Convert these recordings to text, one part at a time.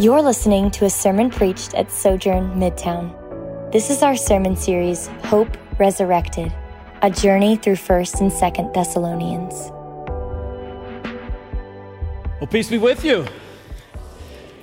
You're listening to a sermon preached at Sojourn Midtown. This is our sermon series, Hope Resurrected, a journey through 1st and 2nd Thessalonians. Well, peace be with you.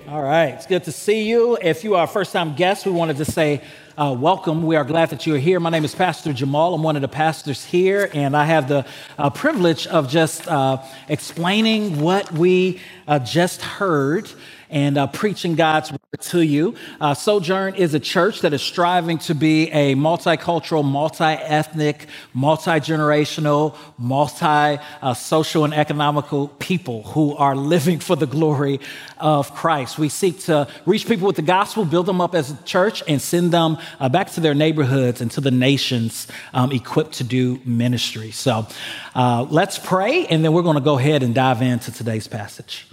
All right, it's good to see you. If you are a first time guest, we wanted to say uh, welcome. We are glad that you're here. My name is Pastor Jamal. I'm one of the pastors here, and I have the uh, privilege of just uh, explaining what we uh, just heard and uh, preaching God's word to you. Uh, Sojourn is a church that is striving to be a multicultural, multi ethnic, multi generational, multi social and economical people who are living for the glory of Christ. We seek to reach people with the gospel, build them up as a church, and send them uh, back to their neighborhoods and to the nations um, equipped to do ministry. So uh, let's pray, and then we're going to go ahead and dive into today's passage.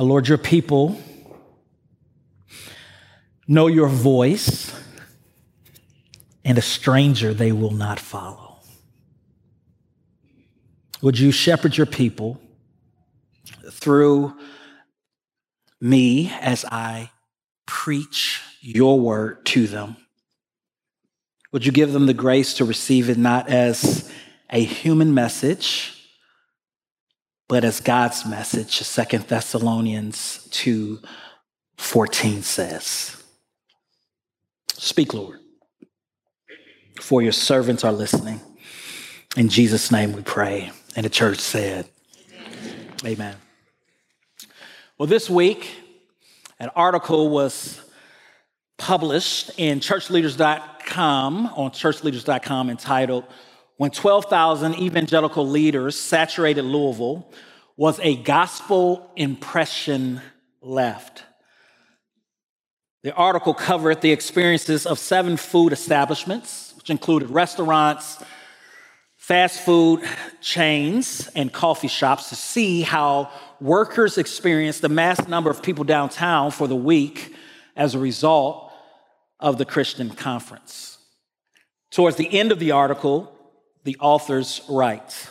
Uh, Lord, your people know your voice, and a stranger they will not follow. Would you shepherd your people through me as I preach your word to them? Would you give them the grace to receive it not as a human message? But as God's message, Second Thessalonians 2 14 says. Speak, Lord, for your servants are listening. In Jesus' name we pray. And the church said, Amen. Amen. Well, this week, an article was published in churchleaders.com on churchleaders.com entitled when 12,000 evangelical leaders saturated Louisville, was a gospel impression left. The article covered the experiences of seven food establishments, which included restaurants, fast food chains, and coffee shops, to see how workers experienced the mass number of people downtown for the week as a result of the Christian conference. Towards the end of the article, the authors write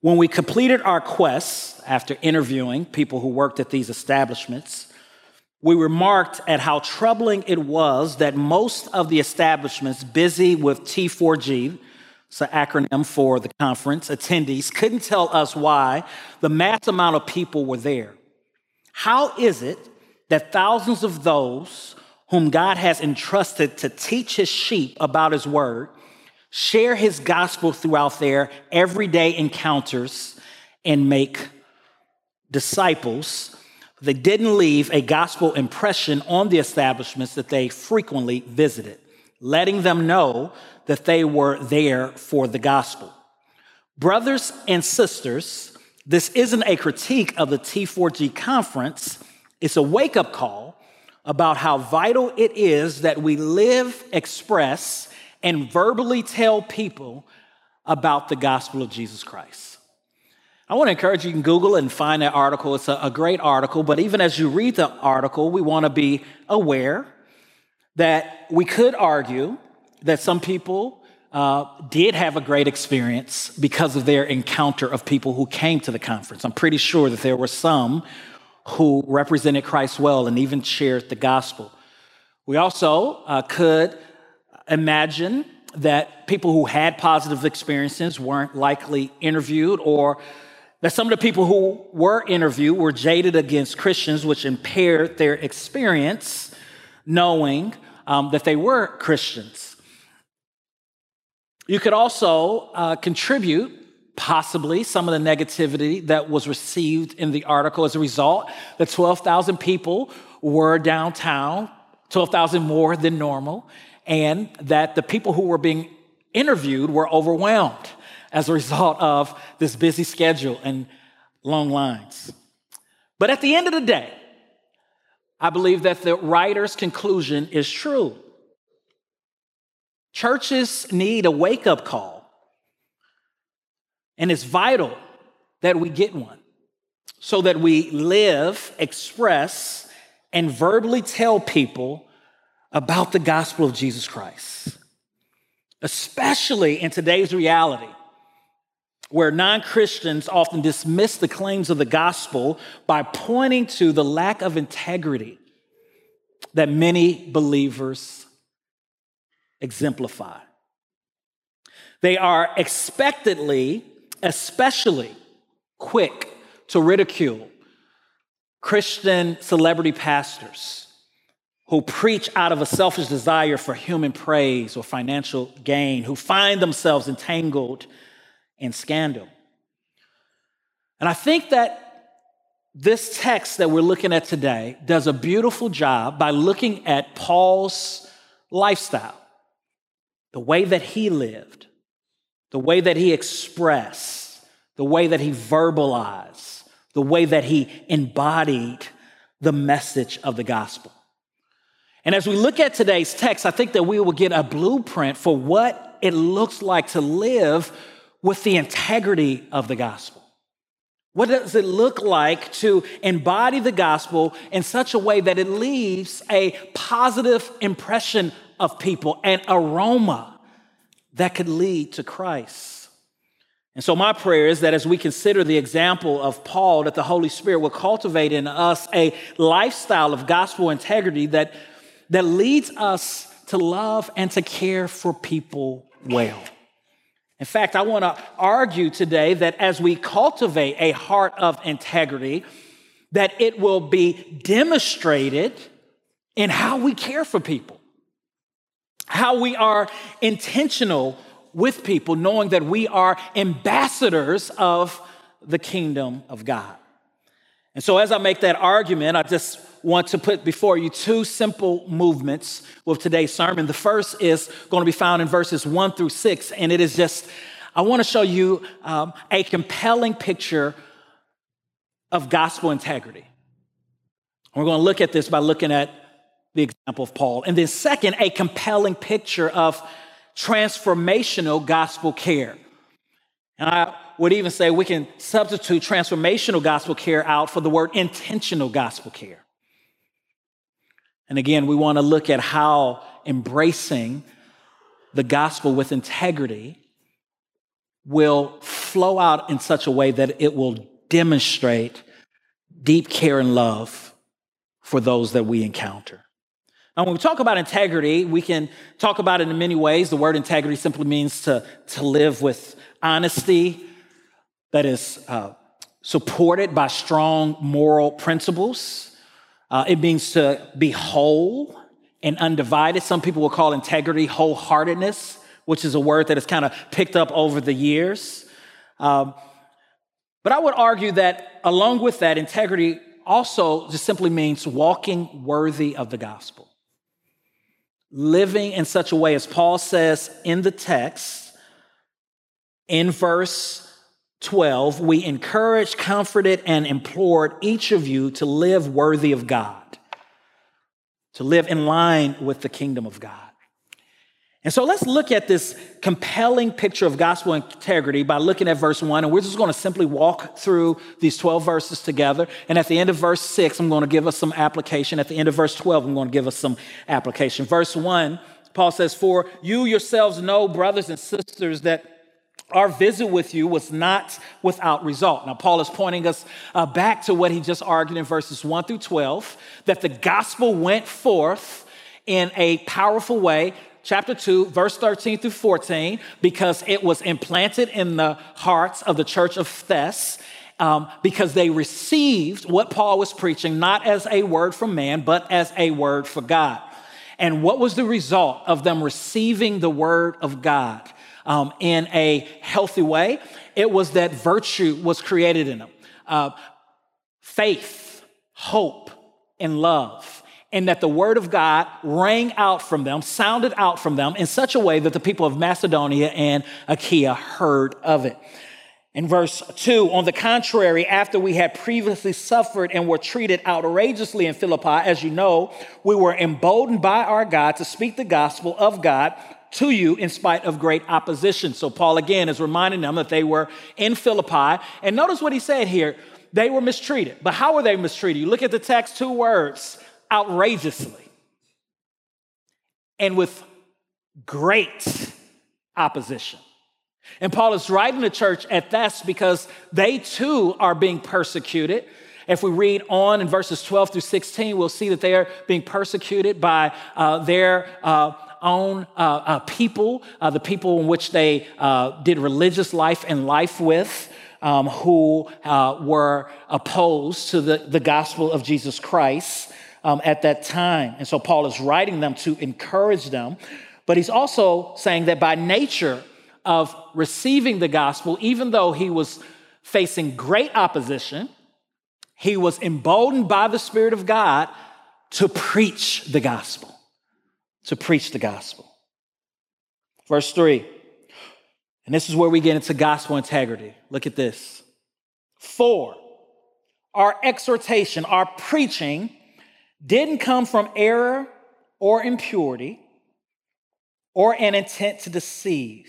When we completed our quest after interviewing people who worked at these establishments, we remarked at how troubling it was that most of the establishments busy with T4G, it's an acronym for the conference, attendees couldn't tell us why the mass amount of people were there. How is it that thousands of those whom God has entrusted to teach his sheep about his word share his gospel throughout their everyday encounters, and make disciples. They didn't leave a gospel impression on the establishments that they frequently visited, letting them know that they were there for the gospel. Brothers and sisters, this isn't a critique of the T4G conference, it's a wake up call about how vital it is that we live, express, and verbally tell people about the gospel of Jesus Christ. I want to encourage you, you can Google and find that article. It's a, a great article, but even as you read the article, we want to be aware that we could argue that some people uh, did have a great experience because of their encounter of people who came to the conference. I'm pretty sure that there were some who represented Christ well and even shared the gospel. We also uh, could imagine that people who had positive experiences weren't likely interviewed, or that some of the people who were interviewed were jaded against Christians, which impaired their experience knowing um, that they were Christians. You could also uh, contribute possibly some of the negativity that was received in the article as a result that 12,000 people were downtown, 12,000 more than normal, and that the people who were being interviewed were overwhelmed as a result of this busy schedule and long lines. But at the end of the day, I believe that the writer's conclusion is true. Churches need a wake up call, and it's vital that we get one so that we live, express, and verbally tell people about the gospel of Jesus Christ, especially in today's reality where non Christians often dismiss the claims of the gospel by pointing to the lack of integrity that many believers exemplify. They are expectedly, especially quick to ridicule Christian celebrity pastors who preach out of a selfish desire for human praise or financial gain, who find themselves entangled in scandal. And I think that this text that we're looking at today does a beautiful job by looking at Paul's lifestyle, the way that he lived, the way that he expressed, the way that he verbalized, the way that he embodied the message of the gospel. And as we look at today's text, I think that we will get a blueprint for what it looks like to live with the integrity of the gospel. What does it look like to embody the gospel in such a way that it leaves a positive impression of people, an aroma that could lead to Christ? And so, my prayer is that as we consider the example of Paul, that the Holy Spirit will cultivate in us a lifestyle of gospel integrity that that leads us to love and to care for people well. In fact, I want to argue today that as we cultivate a heart of integrity, that it will be demonstrated in how we care for people, how we are intentional with people, knowing that we are ambassadors of the kingdom of God. And so, as I make that argument, I just want to put before you two simple movements with today's sermon. The first is going to be found in verses one through six, and it is just, I want to show you um, a compelling picture of gospel integrity. We're going to look at this by looking at the example of Paul. And then, second, a compelling picture of transformational gospel care. And I would even say we can substitute transformational gospel care out for the word intentional gospel care. And again, we want to look at how embracing the gospel with integrity will flow out in such a way that it will demonstrate deep care and love for those that we encounter. Now, when we talk about integrity, we can talk about it in many ways. The word integrity simply means to, to live with honesty that is uh, supported by strong moral principles. Uh, it means to be whole and undivided. Some people will call integrity wholeheartedness, which is a word that has kind of picked up over the years. Um, but I would argue that along with that, integrity also just simply means walking worthy of the gospel. Living in such a way, as Paul says in the text, in verse 12, we encouraged, comforted, and implored each of you to live worthy of God, to live in line with the kingdom of God. And so let's look at this compelling picture of gospel integrity by looking at verse one. And we're just going to simply walk through these 12 verses together. And at the end of verse six, I'm going to give us some application. At the end of verse 12, I'm going to give us some application. Verse one, Paul says, For you yourselves know, brothers and sisters, that our visit with you was not without result. Now, Paul is pointing us uh, back to what he just argued in verses 1 through 12 that the gospel went forth in a powerful way. Chapter 2, verse 13 through 14, because it was implanted in the hearts of the church of Thess, um, because they received what Paul was preaching not as a word from man, but as a word for God. And what was the result of them receiving the word of God? Um, in a healthy way, it was that virtue was created in them uh, faith, hope, and love. And that the word of God rang out from them, sounded out from them in such a way that the people of Macedonia and Achaia heard of it. In verse 2, on the contrary, after we had previously suffered and were treated outrageously in Philippi, as you know, we were emboldened by our God to speak the gospel of God to you in spite of great opposition. So, Paul again is reminding them that they were in Philippi. And notice what he said here they were mistreated. But how were they mistreated? You look at the text, two words outrageously and with great opposition. And Paul is writing the church at Thess because they too are being persecuted. If we read on in verses 12 through 16, we'll see that they are being persecuted by uh, their uh, own uh, uh people, uh, the people in which they did religious life and life with. Um, who were opposed to the, the gospel of Jesus Christ um, at that time. And so Paul is writing them to encourage them, but he's also saying that by nature, of receiving the gospel, even though he was facing great opposition, he was emboldened by the Spirit of God to preach the gospel. To preach the gospel. Verse 3, and this is where we get into gospel integrity. Look at this. Four, our exhortation, our preaching didn't come from error or impurity or an intent to deceive.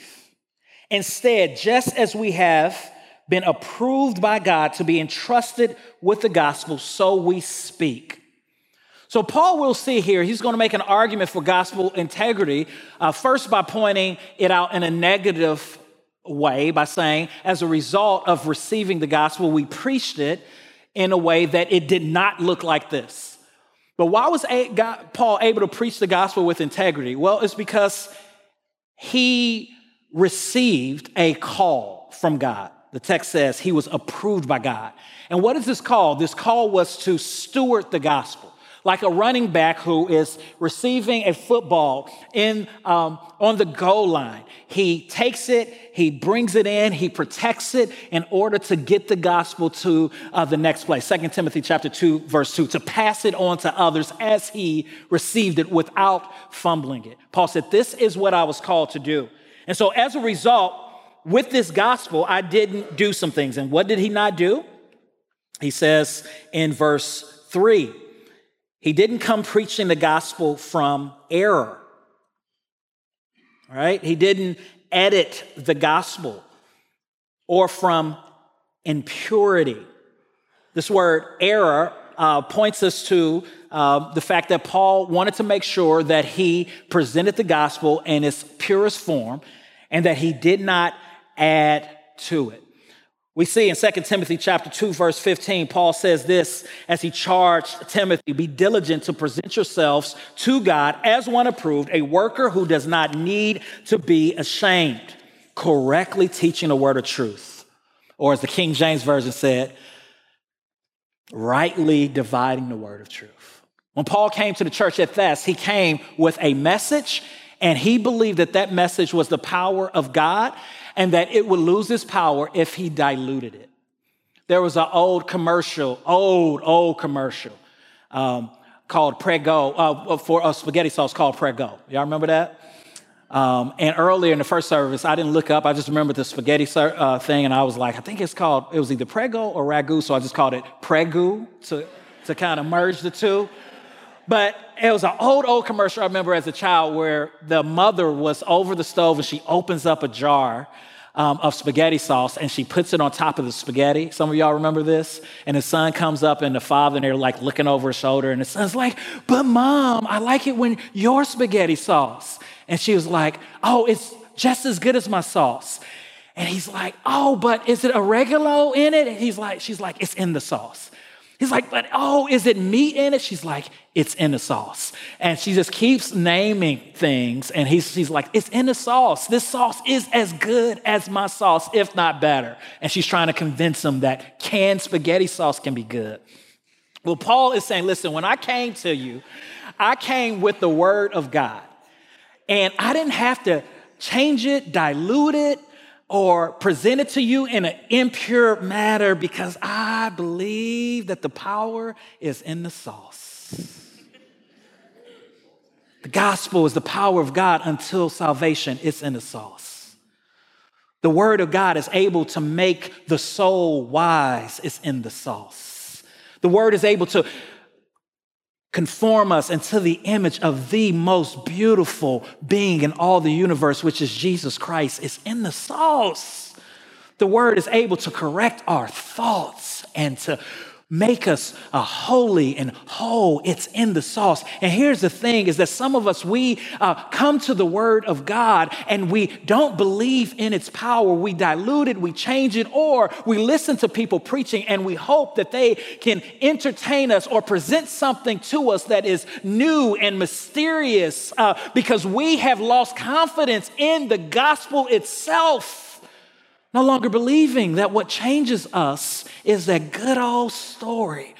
Instead, just as we have been approved by God to be entrusted with the gospel, so we speak. So, Paul will see here, he's going to make an argument for gospel integrity, uh, first by pointing it out in a negative way, by saying, as a result of receiving the gospel, we preached it in a way that it did not look like this. But why was Paul able to preach the gospel with integrity? Well, it's because he received a call from God. The text says he was approved by God. And what is this call? This call was to steward the gospel. Like a running back who is receiving a football in, um, on the goal line. He takes it, he brings it in, he protects it in order to get the gospel to uh, the next place. Second Timothy chapter 2, verse 2, to pass it on to others as he received it without fumbling it. Paul said, This is what I was called to do. And so as a result, with this gospel, I didn't do some things. And what did he not do? He says in verse three, he didn't come preaching the gospel from error. Right? He didn't edit the gospel or from impurity. This word error uh, points us to uh, the fact that Paul wanted to make sure that he presented the gospel in its purest form and that he did not add to it. We see in 2 Timothy chapter 2 verse 15 Paul says this as he charged Timothy be diligent to present yourselves to God as one approved a worker who does not need to be ashamed correctly teaching the word of truth or as the King James version said rightly dividing the word of truth. When Paul came to the church at Thess, he came with a message, and he believed that that message was the power of God and that it would lose its power if he diluted it. There was an old commercial, old, old commercial um, called Prego, uh, for a spaghetti sauce called Prego. Y'all remember that? Um, and earlier in the first service, I didn't look up. I just remembered the spaghetti uh, thing, and I was like, I think it's called, it was either Prego or Ragu, so I just called it Pregu to, to kind of merge the two. But it was an old, old commercial I remember as a child where the mother was over the stove and she opens up a jar um, of spaghetti sauce and she puts it on top of the spaghetti. Some of y'all remember this? And the son comes up and the father and they're like looking over his shoulder and the son's like, but mom, I like it when your spaghetti sauce. And she was like, oh, it's just as good as my sauce. And he's like, oh, but is it oregano in it? And he's like, she's like, it's in the sauce. He's like, but oh, is it meat in it? She's like, it's in the sauce. And she just keeps naming things. And he's, she's like, it's in the sauce. This sauce is as good as my sauce, if not better. And she's trying to convince him that canned spaghetti sauce can be good. Well, Paul is saying, listen, when I came to you, I came with the word of God. And I didn't have to change it, dilute it, or present it to you in an impure matter because I believe that the power is in the sauce. The gospel is the power of God until salvation is in the sauce. The word of God is able to make the soul wise, it's in the sauce. The word is able to conform us into the image of the most beautiful being in all the universe, which is Jesus Christ, is in the sauce. The word is able to correct our thoughts and to make us uh, holy and whole. It's in the sauce. And here's the thing is that some of us, we uh, come to the word of God and we don't believe in its power. We dilute it, we change it, or we listen to people preaching and we hope that they can entertain us or present something to us that is new and mysterious uh, because we have lost confidence in the gospel itself. No longer believing that what changes us is that good old story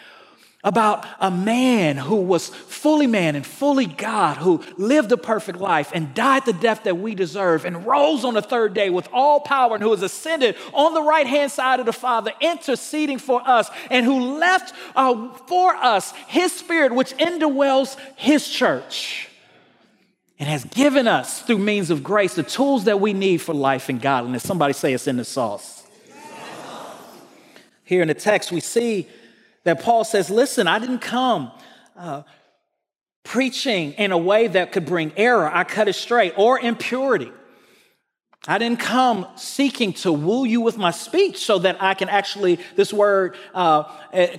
about a man who was fully man and fully God, who lived a perfect life and died the death that we deserve and rose on the third day with all power and who was ascended on the right hand side of the Father, interceding for us, and who left uh, for us his spirit, which indwells his church and has given us through means of grace the tools that we need for life and godliness. Somebody say it's in the sauce. Here in the text, we see that Paul says, Listen, I didn't come uh, preaching in a way that could bring error, I cut it straight, or impurity. I didn't come seeking to woo you with my speech so that I can actually, this word uh,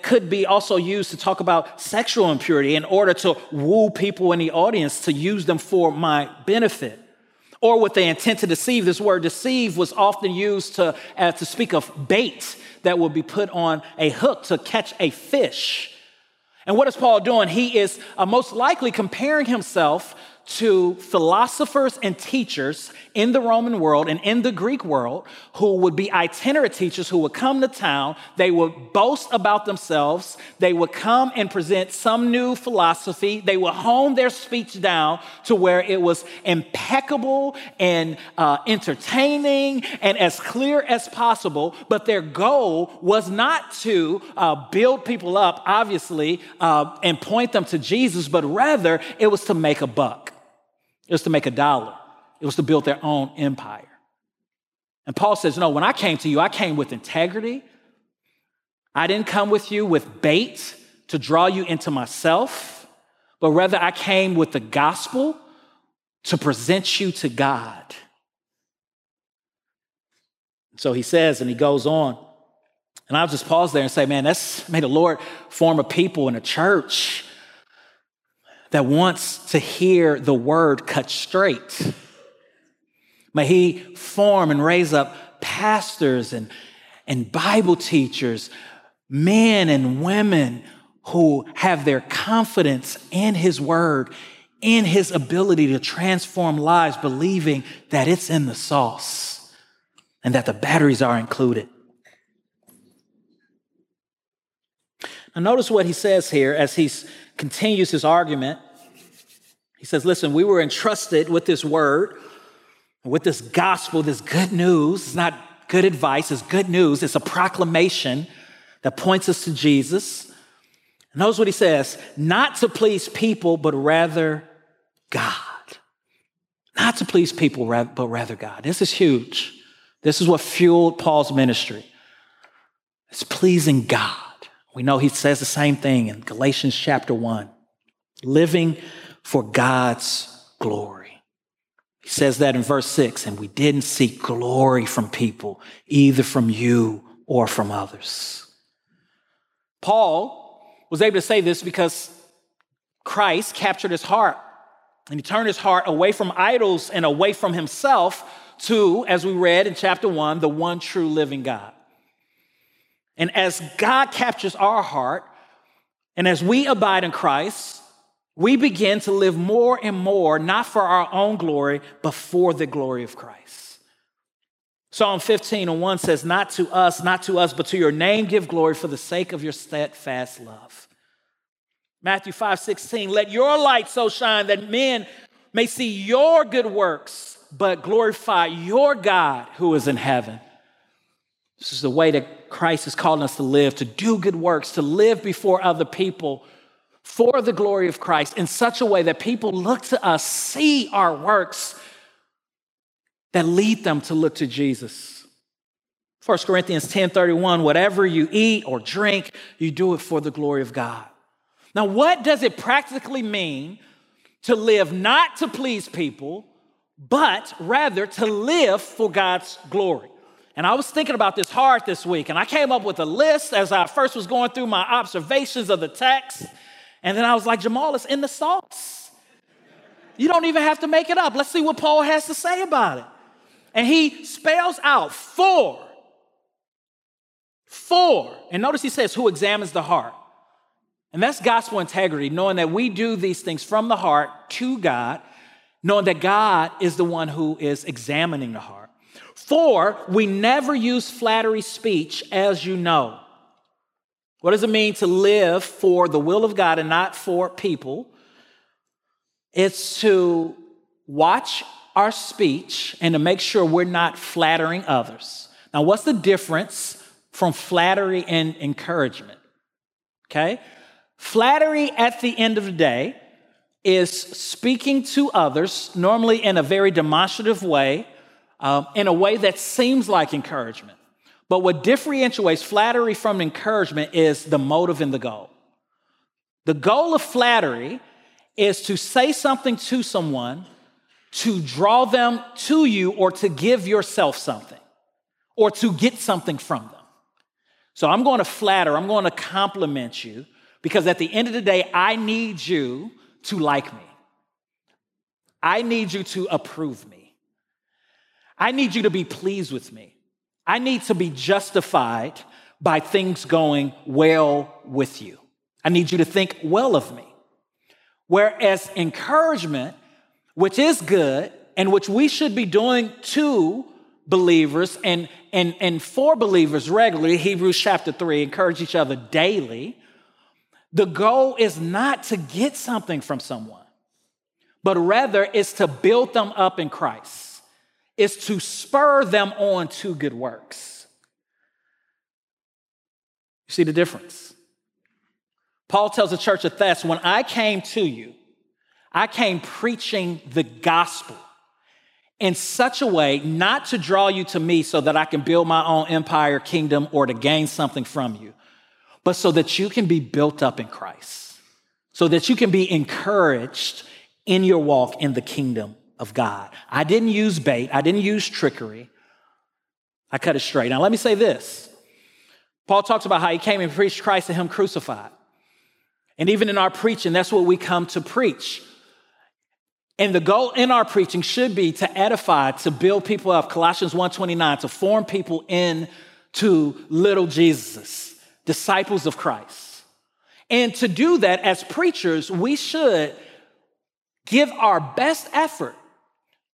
could be also used to talk about sexual impurity in order to woo people in the audience to use them for my benefit. Or with the intent to deceive. This word deceive was often used to, uh, to speak of bait that would be put on a hook to catch a fish. And what is Paul doing? He is uh, most likely comparing himself to philosophers and teachers in the Roman world and in the Greek world who would be itinerant teachers who would come to town. They would boast about themselves. They would come and present some new philosophy. They would hone their speech down to where it was impeccable and uh, entertaining and as clear as possible. But their goal was not to uh, build people up, obviously, uh, and point them to Jesus, but rather it was to make a buck. It was to make a dollar. It was to build their own empire. And Paul says, No, when I came to you, I came with integrity. I didn't come with you with bait to draw you into myself, but rather I came with the gospel to present you to God. So he says, and he goes on. And I'll just pause there and say, man, that's may the Lord form a people in a church that wants to hear the word cut straight. May He form and raise up pastors and, and Bible teachers, men and women who have their confidence in His Word, in His ability to transform lives, believing that it's in the sauce and that the batteries are included. Now, notice what he says here as he continues his argument. He says, Listen, we were entrusted with this word with this gospel, this good news. It's not good advice, it's good news. It's a proclamation that points us to Jesus. Notice what he says not to please people, but rather God. Not to please people, but rather God. This is huge. This is what fueled Paul's ministry. It's pleasing God. We know he says the same thing in Galatians chapter 1 living for God's glory. He says that in verse 6 and we didn't seek glory from people, either from you or from others. Paul was able to say this because Christ captured his heart and he turned his heart away from idols and away from himself to, as we read in chapter 1, the one true living God. And as God captures our heart, and as we abide in Christ, we begin to live more and more, not for our own glory, but for the glory of Christ. Psalm 15 and 1 says, Not to us, not to us, but to your name give glory for the sake of your steadfast love. Matthew 5 16, let your light so shine that men may see your good works, but glorify your God who is in heaven. This is the way that Christ is calling us to live, to do good works, to live before other people for the glory of Christ in such a way that people look to us, see our works that lead them to look to Jesus. 1 Corinthians 10:31 whatever you eat or drink you do it for the glory of God. Now what does it practically mean to live not to please people but rather to live for God's glory? And I was thinking about this hard this week, and I came up with a list as I first was going through my observations of the text. And then I was like, Jamal, it's in the sauce. You don't even have to make it up. Let's see what Paul has to say about it. And he spells out four. Four. And notice he says, who examines the heart. And that's gospel integrity, knowing that we do these things from the heart to God, knowing that God is the one who is examining the heart. Four, we never use flattery speech, as you know. What does it mean to live for the will of God and not for people? It's to watch our speech and to make sure we're not flattering others. Now, what's the difference from flattery and encouragement? Okay? Flattery at the end of the day is speaking to others, normally in a very demonstrative way, um, in a way that seems like encouragement. But what differentiates flattery from encouragement is the motive and the goal. The goal of flattery is to say something to someone to draw them to you or to give yourself something or to get something from them. So I'm going to flatter, I'm going to compliment you because at the end of the day, I need you to like me. I need you to approve me. I need you to be pleased with me. I need to be justified by things going well with you. I need you to think well of me. Whereas encouragement, which is good and which we should be doing to believers and, and, and for believers regularly, Hebrews chapter 3, encourage each other daily. The goal is not to get something from someone, but rather is to build them up in Christ is to spur them on to good works. You see the difference? Paul tells the church of Thess, when I came to you, I came preaching the gospel in such a way not to draw you to me so that I can build my own empire, kingdom, or to gain something from you, but so that you can be built up in Christ, so that you can be encouraged in your walk in the kingdom of God. I didn't use bait, I didn't use trickery. I cut it straight. Now, let me say this Paul talks about how he came and preached Christ and Him crucified. And even in our preaching, that's what we come to preach. And the goal in our preaching should be to edify, to build people up, Colossians 1:29, to form people into little Jesus, disciples of Christ. And to do that as preachers, we should give our best effort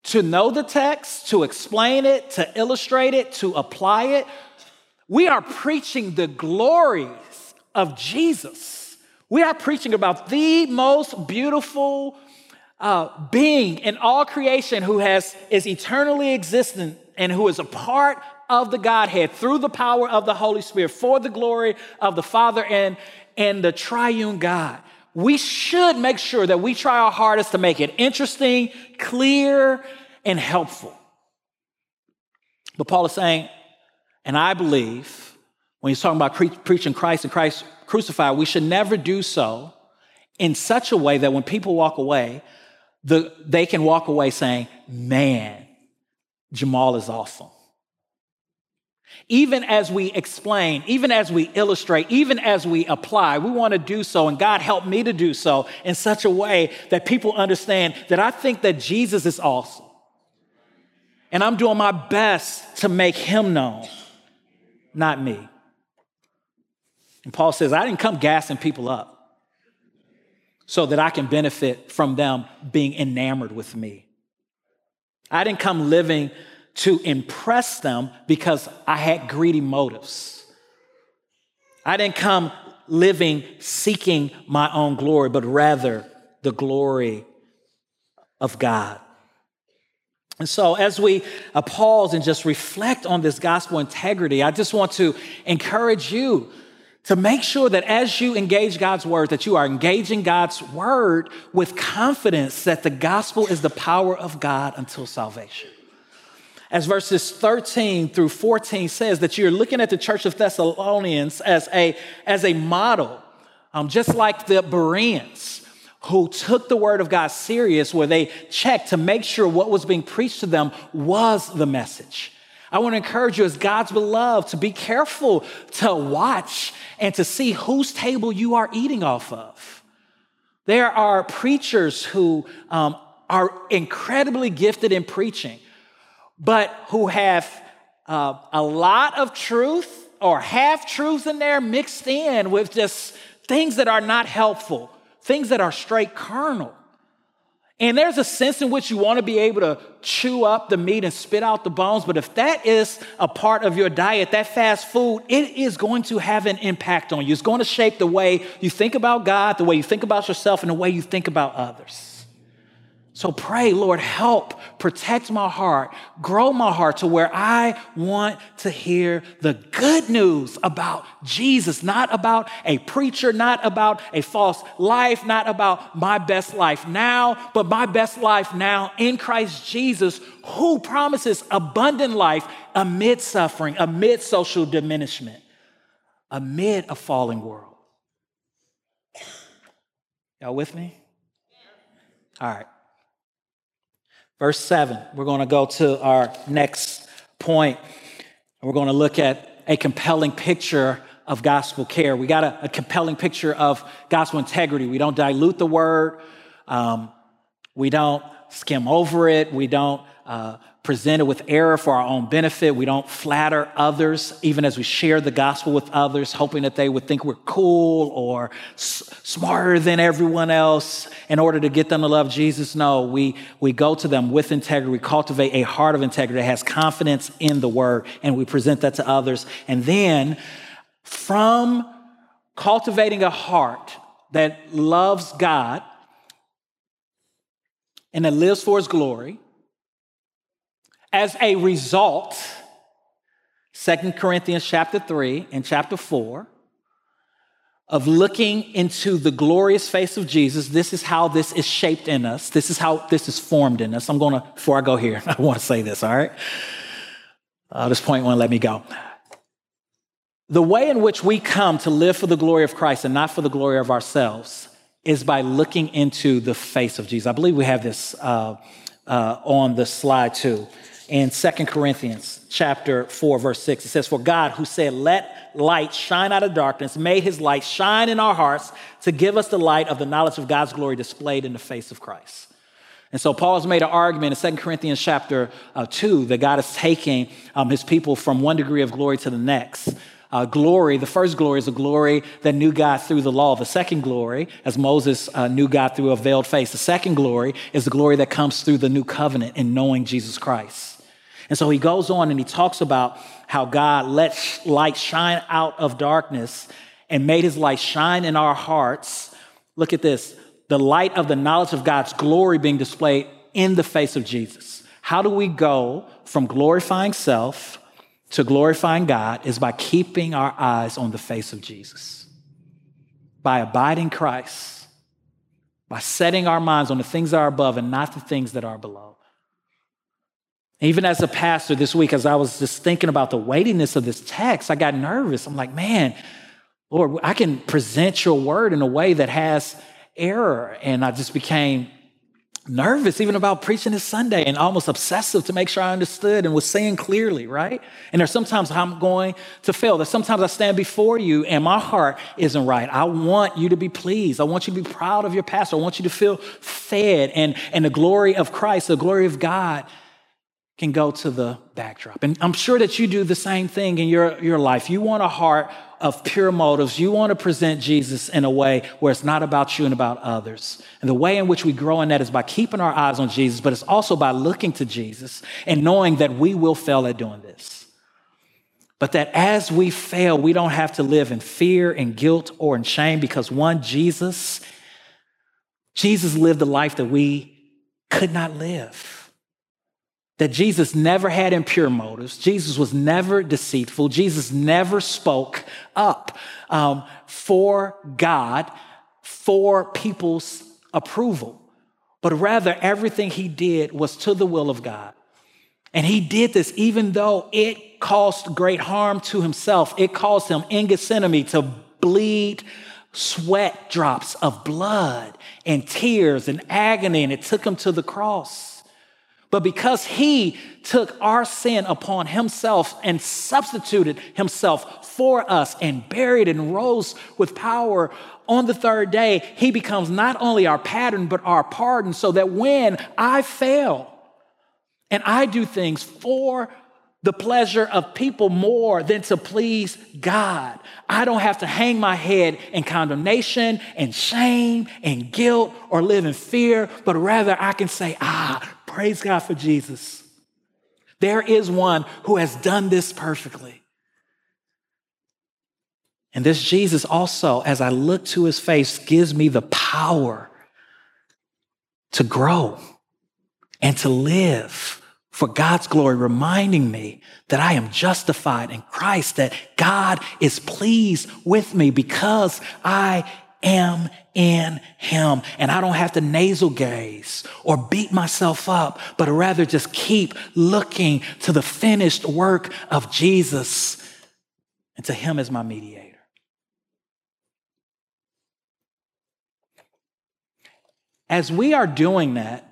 to know the text, to explain it, to illustrate it, to apply it. We are preaching the glories of Jesus. We are preaching about the most beautiful uh, being in all creation who has is eternally existent and who is a part of the Godhead through the power of the Holy Spirit for the glory of the Father and, and the triune God. We should make sure that we try our hardest to make it interesting, clear, and helpful. But Paul is saying, and I believe when he's talking about pre- preaching Christ and Christ crucified, we should never do so in such a way that when people walk away, the, they can walk away saying, Man, Jamal is awesome. Even as we explain, even as we illustrate, even as we apply, we want to do so, and God help me to do so in such a way that people understand that I think that Jesus is awesome. And I'm doing my best to make him known, not me. And Paul says, I didn't come gassing people up so that I can benefit from them being enamored with me. I didn't come living to impress them because I had greedy motives. I didn't come living seeking my own glory, but rather the glory of God. And so, as we uh, pause and just reflect on this gospel integrity, I just want to encourage you to make sure that as you engage God's word, that you are engaging God's word with confidence that the gospel is the power of God until salvation. As verses 13 through 14 says, that you're looking at the church of Thessalonians as a, as a model, um, just like the Bereans who took the word of God serious, where they checked to make sure what was being preached to them was the message. I want to encourage you as God's beloved to be careful to watch and to see whose table you are eating off of. There are preachers who um, are incredibly gifted in preaching, but who have uh, a lot of truth or half truths in there mixed in with just things that are not helpful, things that are straight carnal. And there's a sense in which you want to be able to chew up the meat and spit out the bones. But if that is a part of your diet, that fast food, it is going to have an impact on you. It's going to shape the way you think about God, the way you think about yourself, and the way you think about others. So pray, Lord, help protect my heart, grow my heart to where I want to hear the good news about Jesus, not about a preacher, not about a false life, not about my best life now, but my best life now in Christ Jesus, who promises abundant life amid suffering, amid social diminishment, amid a falling world. Y'all with me? All right. Verse 7, we're going to go to our next point. We're going to look at a compelling picture of gospel care. We got a, a compelling picture of gospel integrity. We don't dilute the word, um, we don't skim over it, we don't uh, presented with error for our own benefit. We don't flatter others, even as we share the gospel with others, hoping that they would think we're cool or s- smarter than everyone else in order to get them to love Jesus. No, we, we go to them with integrity. We cultivate a heart of integrity that has confidence in the word, and we present that to others. And then from cultivating a heart that loves God and that lives for his glory, as a result, Second Corinthians chapter 3 and chapter 4, of looking into the glorious face of Jesus, this is how this is shaped in us. This is how this is formed in us. I'm going to, before I go here, I want to say this, all right? Uh, this point won't let me go. The way in which we come to live for the glory of Christ and not for the glory of ourselves is by looking into the face of Jesus. I believe we have this uh, uh, on the slide too in Second Corinthians chapter 4, verse 6. It says, For God, who said, Let light shine out of darkness, made his light shine in our hearts to give us the light of the knowledge of God's glory displayed in the face of Christ. And so Paul has made an argument in 2 Corinthians chapter uh, 2 that God is taking um, his people from one degree of glory to the next. Uh, glory, the first glory is a glory that knew God through the law. The second glory, as Moses uh, knew God through a veiled face, the second glory is the glory that comes through the new covenant in knowing Jesus Christ. And so he goes on and he talks about how God let light shine out of darkness and made his light shine in our hearts. Look at this the light of the knowledge of God's glory being displayed in the face of Jesus. How do we go from glorifying self to glorifying God is by keeping our eyes on the face of Jesus, by abiding Christ, by setting our minds on the things that are above and not the things that are below. Even as a pastor this week, as I was just thinking about the weightiness of this text, I got nervous. I'm like, man, Lord, I can present your word in a way that has error. And I just became nervous even about preaching this Sunday and almost obsessive to make sure I understood and was saying clearly, right? And there's sometimes I'm going to fail. There's sometimes I stand before you and my heart isn't right. I want you to be pleased. I want you to be proud of your pastor. I want you to feel fed and, and the glory of Christ, the glory of God can go to the backdrop. And I'm sure that you do the same thing in your, your life. You want a heart of pure motives. You want to present Jesus in a way where it's not about you and about others. And the way in which we grow in that is by keeping our eyes on Jesus, but it's also by looking to Jesus and knowing that we will fail at doing this. But that as we fail, we don't have to live in fear and guilt or in shame because one, Jesus, Jesus lived the life that we could not live that Jesus never had impure motives. Jesus was never deceitful. Jesus never spoke up um, for God, for people's approval, but rather everything he did was to the will of God. And he did this even though it caused great harm to himself. It caused him in Gethsemane to bleed sweat drops of blood and tears and agony, and it took him to the cross. But because he took our sin upon himself and substituted himself for us and buried and rose with power on the third day, he becomes not only our pattern, but our pardon, so that when I fail and I do things for the pleasure of people more than to please God. I don't have to hang my head in condemnation and shame and guilt or live in fear, but rather I can say, ah, praise God for Jesus. There is one who has done this perfectly. And this Jesus also, as I look to his face, gives me the power to grow and to live for God's glory, reminding me that I am justified in Christ, that God is pleased with me because I am in Him. And I don't have to nasal gaze or beat myself up, but rather just keep looking to the finished work of Jesus and to Him as my mediator. As we are doing that,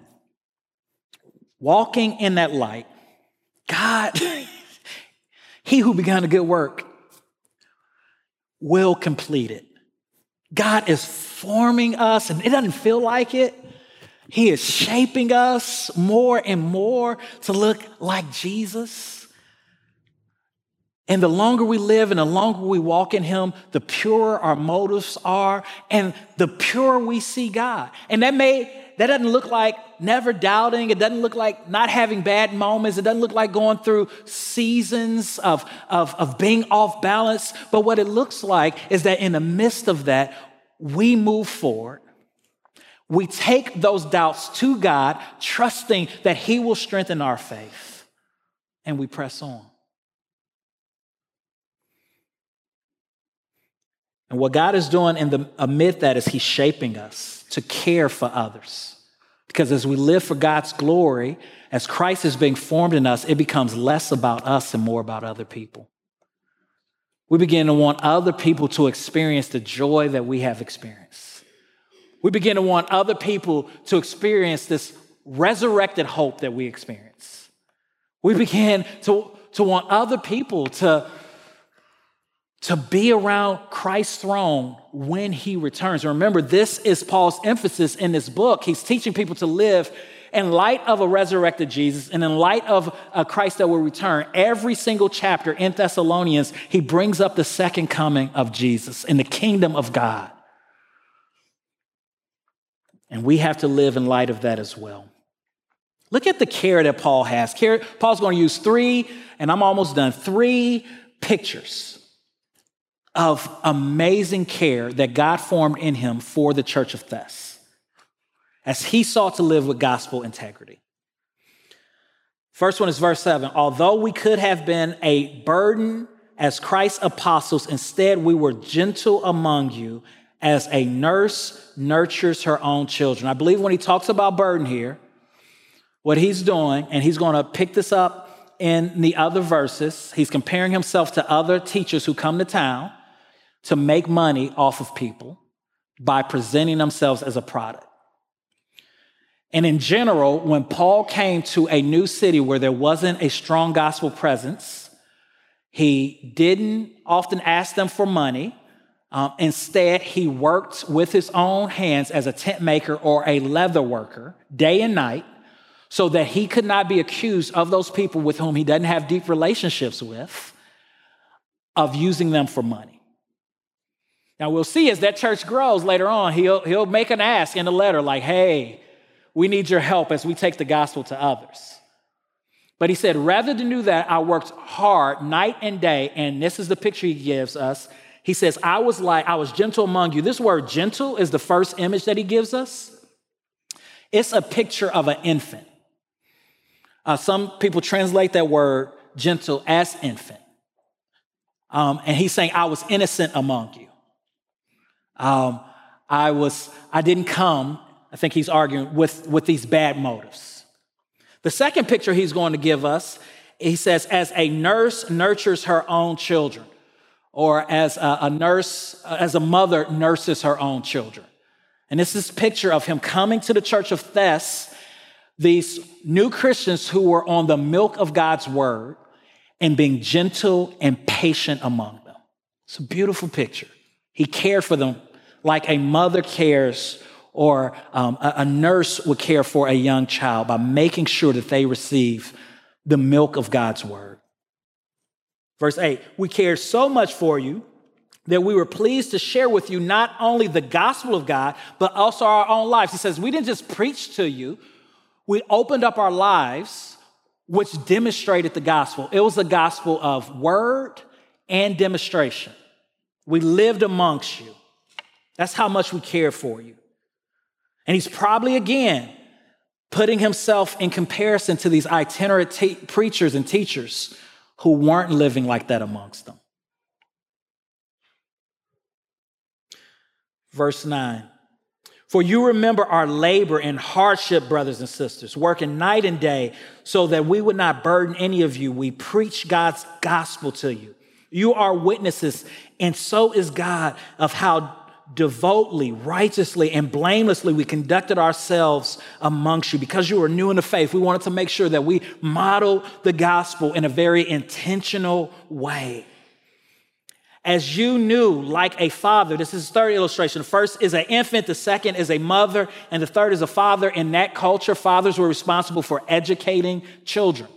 walking in that light, God, He who began a good work will complete it. God is forming us, and it doesn't feel like it. He is shaping us more and more to look like Jesus. And the longer we live and the longer we walk in Him, the purer our motives are, and the purer we see God. And that may that doesn't look like never doubting. It doesn't look like not having bad moments. It doesn't look like going through seasons of, of, of being off balance. But what it looks like is that in the midst of that, we move forward. We take those doubts to God, trusting that He will strengthen our faith, and we press on. And what God is doing in the amid that is He's shaping us to care for others. Because as we live for God's glory, as Christ is being formed in us, it becomes less about us and more about other people. We begin to want other people to experience the joy that we have experienced. We begin to want other people to experience this resurrected hope that we experience. We begin to, to want other people to, to be around Christ's throne when he returns. Remember, this is Paul's emphasis in this book. He's teaching people to live in light of a resurrected Jesus and in light of a Christ that will return. Every single chapter in Thessalonians, he brings up the second coming of Jesus in the kingdom of God. And we have to live in light of that as well. Look at the care that Paul has. Care, Paul's going to use three, and I'm almost done, three pictures of amazing care that God formed in him for the church of Thess as he sought to live with gospel integrity. First one is verse 7. Although we could have been a burden as Christ's apostles, instead we were gentle among you as a nurse nurtures her own children. I believe when he talks about burden here, what he's doing, and he's going to pick this up in the other verses, he's comparing himself to other teachers who come to town to make money off of people by presenting themselves as a product. And in general, when Paul came to a new city where there wasn't a strong gospel presence, he didn't often ask them for money. Um, instead, he worked with his own hands as a tent maker or a leather worker day and night so that he could not be accused of those people with whom he doesn't have deep relationships with of using them for money. Now we'll see as that church grows later on, he'll, he'll make an ask in a letter like, hey, we need your help as we take the gospel to others. But he said, rather than do that, I worked hard night and day. And this is the picture he gives us. He says, I was like, I was gentle among you. This word gentle is the first image that he gives us. It's a picture of an infant. Uh, some people translate that word gentle as infant. Um, and he's saying, I was innocent among you. Um, I was, I didn't come, I think he's arguing, with, with these bad motives. The second picture he's going to give us, he says, as a nurse nurtures her own children, or as a, a nurse, as a mother nurses her own children. And this is picture of him coming to the church of Thess these new Christians who were on the milk of God's word and being gentle and patient among them. It's a beautiful picture. He cared for them like a mother cares or um, a, a nurse would care for a young child by making sure that they receive the milk of God's word. Verse 8, we cared so much for you that we were pleased to share with you not only the gospel of God, but also our own lives. He says, We didn't just preach to you, we opened up our lives, which demonstrated the gospel. It was a gospel of word and demonstration. We lived amongst you. That's how much we care for you. And he's probably again putting himself in comparison to these itinerant preachers and teachers who weren't living like that amongst them. Verse 9 For you remember our labor and hardship, brothers and sisters, working night and day so that we would not burden any of you. We preach God's gospel to you. You are witnesses, and so is God, of how devotedly, righteously, and blamelessly we conducted ourselves amongst you. Because you were new in the faith, we wanted to make sure that we modeled the gospel in a very intentional way. As you knew, like a father, this is the third illustration. The first is an infant, the second is a mother, and the third is a father. In that culture, fathers were responsible for educating children.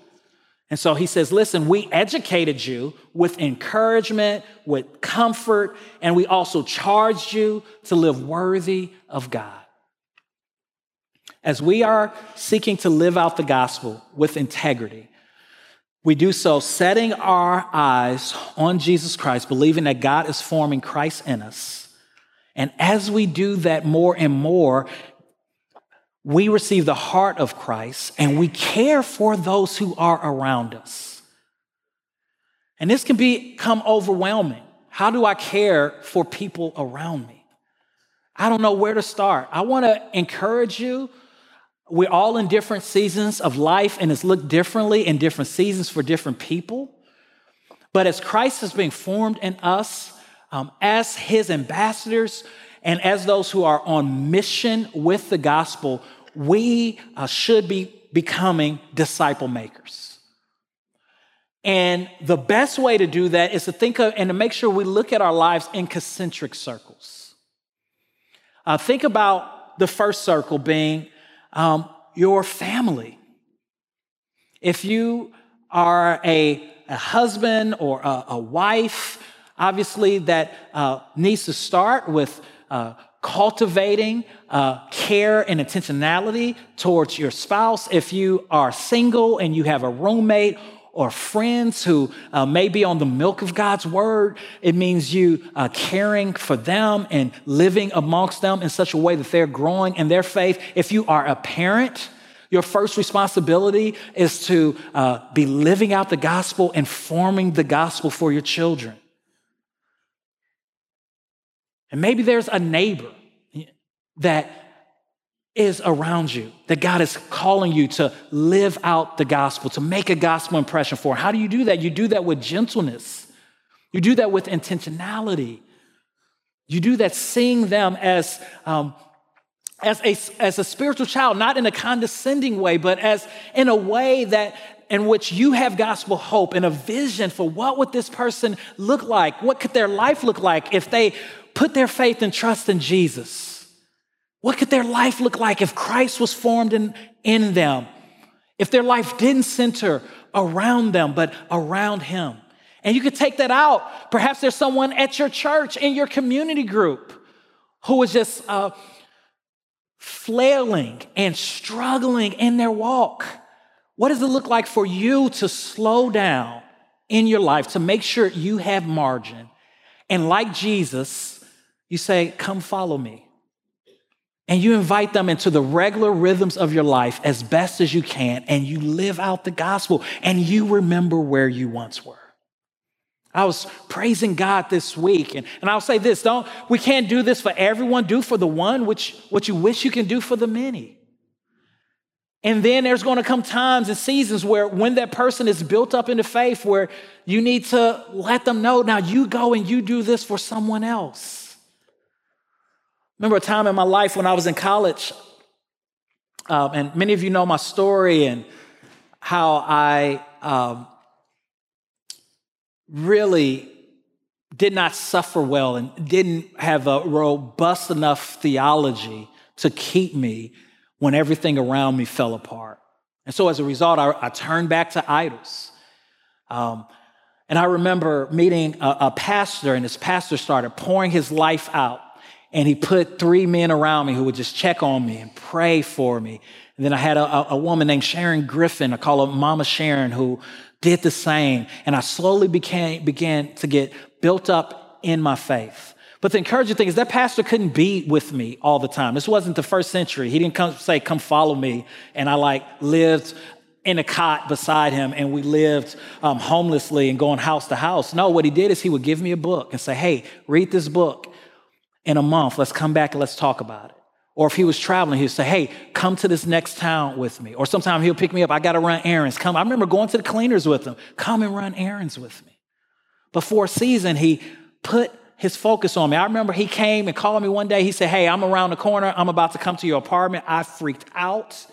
And so he says, listen, we educated you with encouragement, with comfort, and we also charged you to live worthy of God. As we are seeking to live out the gospel with integrity, we do so setting our eyes on Jesus Christ, believing that God is forming Christ in us. And as we do that more and more, we receive the heart of Christ and we care for those who are around us. And this can become overwhelming. How do I care for people around me? I don't know where to start. I want to encourage you. We're all in different seasons of life, and it's looked differently in different seasons for different people. But as Christ is being formed in us, um, as his ambassadors, and as those who are on mission with the gospel, we uh, should be becoming disciple makers. And the best way to do that is to think of and to make sure we look at our lives in concentric circles. Uh, think about the first circle being um, your family. If you are a, a husband or a, a, wife, obviously that uh, needs to start with uh, cultivating uh, care and intentionality towards your spouse. If you are single and you have a roommate or friends who uh, may be on the milk of God's word, it means you uh, caring for them and living amongst them in such a way that they're growing in their faith. If you are a parent, your first responsibility is to uh, be living out the gospel and forming the gospel for your children. And maybe there's a neighbor that is around you, that God is calling you to live out the gospel, to make a gospel impression for. How do you do that? You do that with gentleness, you do that with intentionality. You do that seeing them as, um, as, a, as a spiritual child, not in a condescending way, but as in a way that in which you have gospel hope and a vision for what would this person look like? What could their life look like if they put their faith and trust in Jesus? What could their life look like if Christ was formed in, in them? If their life didn't center around them, but around Him? And you could take that out. Perhaps there's someone at your church, in your community group, who is just uh, flailing and struggling in their walk. What does it look like for you to slow down in your life to make sure you have margin? And like Jesus, you say, Come follow me and you invite them into the regular rhythms of your life as best as you can, and you live out the gospel, and you remember where you once were. I was praising God this week, and, and I'll say this don't we can't do this for everyone, do for the one which what you wish you can do for the many. And then there's going to come times and seasons where when that person is built up into faith, where you need to let them know, now you go and you do this for someone else. Remember a time in my life when I was in college, Um, and many of you know my story and how I um, really did not suffer well and didn't have a robust enough theology to keep me when everything around me fell apart. And so as a result, I, I turned back to idols. Um, and I remember meeting a, a pastor, and this pastor started pouring his life out. And he put three men around me who would just check on me and pray for me. And then I had a, a woman named Sharon Griffin, I call her Mama Sharon, who did the same. And I slowly became, began to get built up in my faith. But the encouraging thing is that pastor couldn't be with me all the time. This wasn't the first century. He didn't come say, come follow me. And I like lived in a cot beside him and we lived um, homelessly and going house to house. No, what he did is he would give me a book and say, hey, read this book in a month. Let's come back and let's talk about it. Or if he was traveling, he'd say, Hey, come to this next town with me. Or sometimes he'll pick me up. I got to run errands. Come. I remember going to the cleaners with him. Come and run errands with me. Before season, he put his focus on me. I remember he came and called me one day. He said, Hey, I'm around the corner. I'm about to come to your apartment. I freaked out.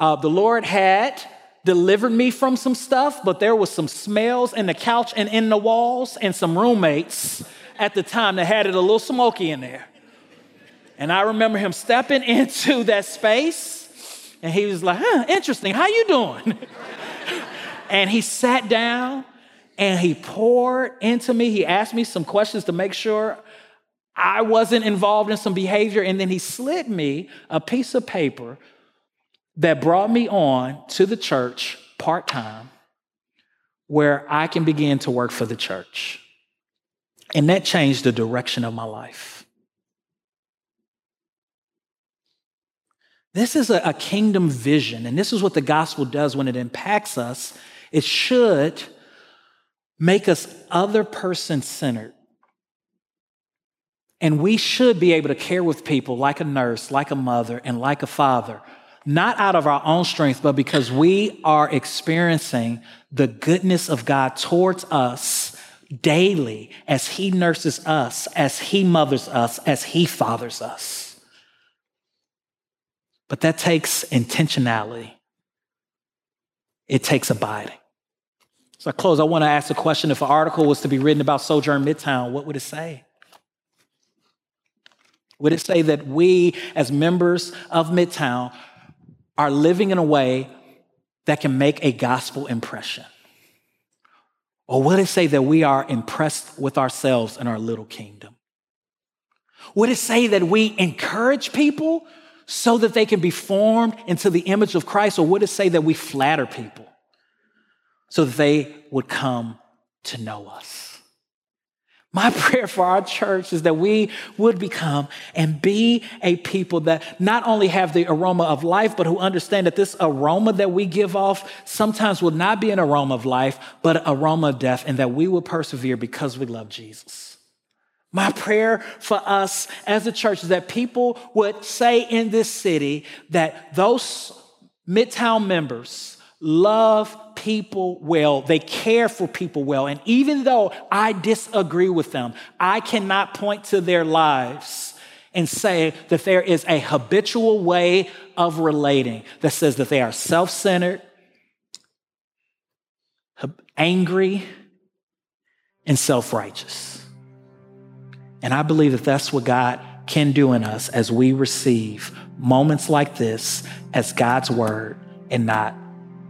Uh, the Lord had delivered me from some stuff, but there was some smells in the couch and in the walls, and some roommates at the time that had it a little smoky in there. And I remember him stepping into that space and he was like, huh, interesting, how you doing? and he sat down and he poured into me. He asked me some questions to make sure I wasn't involved in some behavior. And then he slid me a piece of paper that brought me on to the church part time where I can begin to work for the church. And that changed the direction of my life. This is a, a kingdom vision, and this is what the gospel does when it impacts us. It should make us other person centered. And we should be able to care with people like a nurse, like a mother, and like a father, not out of our own strength, but because we are experiencing the goodness of God towards us daily as He nurses us, as He mothers us, as He fathers us. But that takes intentionality. It takes abiding. So I close. I want to ask a question. If an article was to be written about Sojourn Midtown, what would it say? Would it say that we, as members of Midtown, are living in a way that can make a gospel impression? Or would it say that we are impressed with ourselves and our little kingdom? Would it say that we encourage people so that they can be formed into the image of Christ? Or would it say that we flatter people so that they would come to know us? My prayer for our church is that we would become and be a people that not only have the aroma of life, but who understand that this aroma that we give off sometimes will not be an aroma of life, but an aroma of death, and that we will persevere because we love Jesus. My prayer for us as a church is that people would say in this city that those Midtown members love people well. They care for people well. And even though I disagree with them, I cannot point to their lives and say that there is a habitual way of relating that says that they are self centered, angry, and self righteous. And I believe that that's what God can do in us as we receive moments like this as God's word and not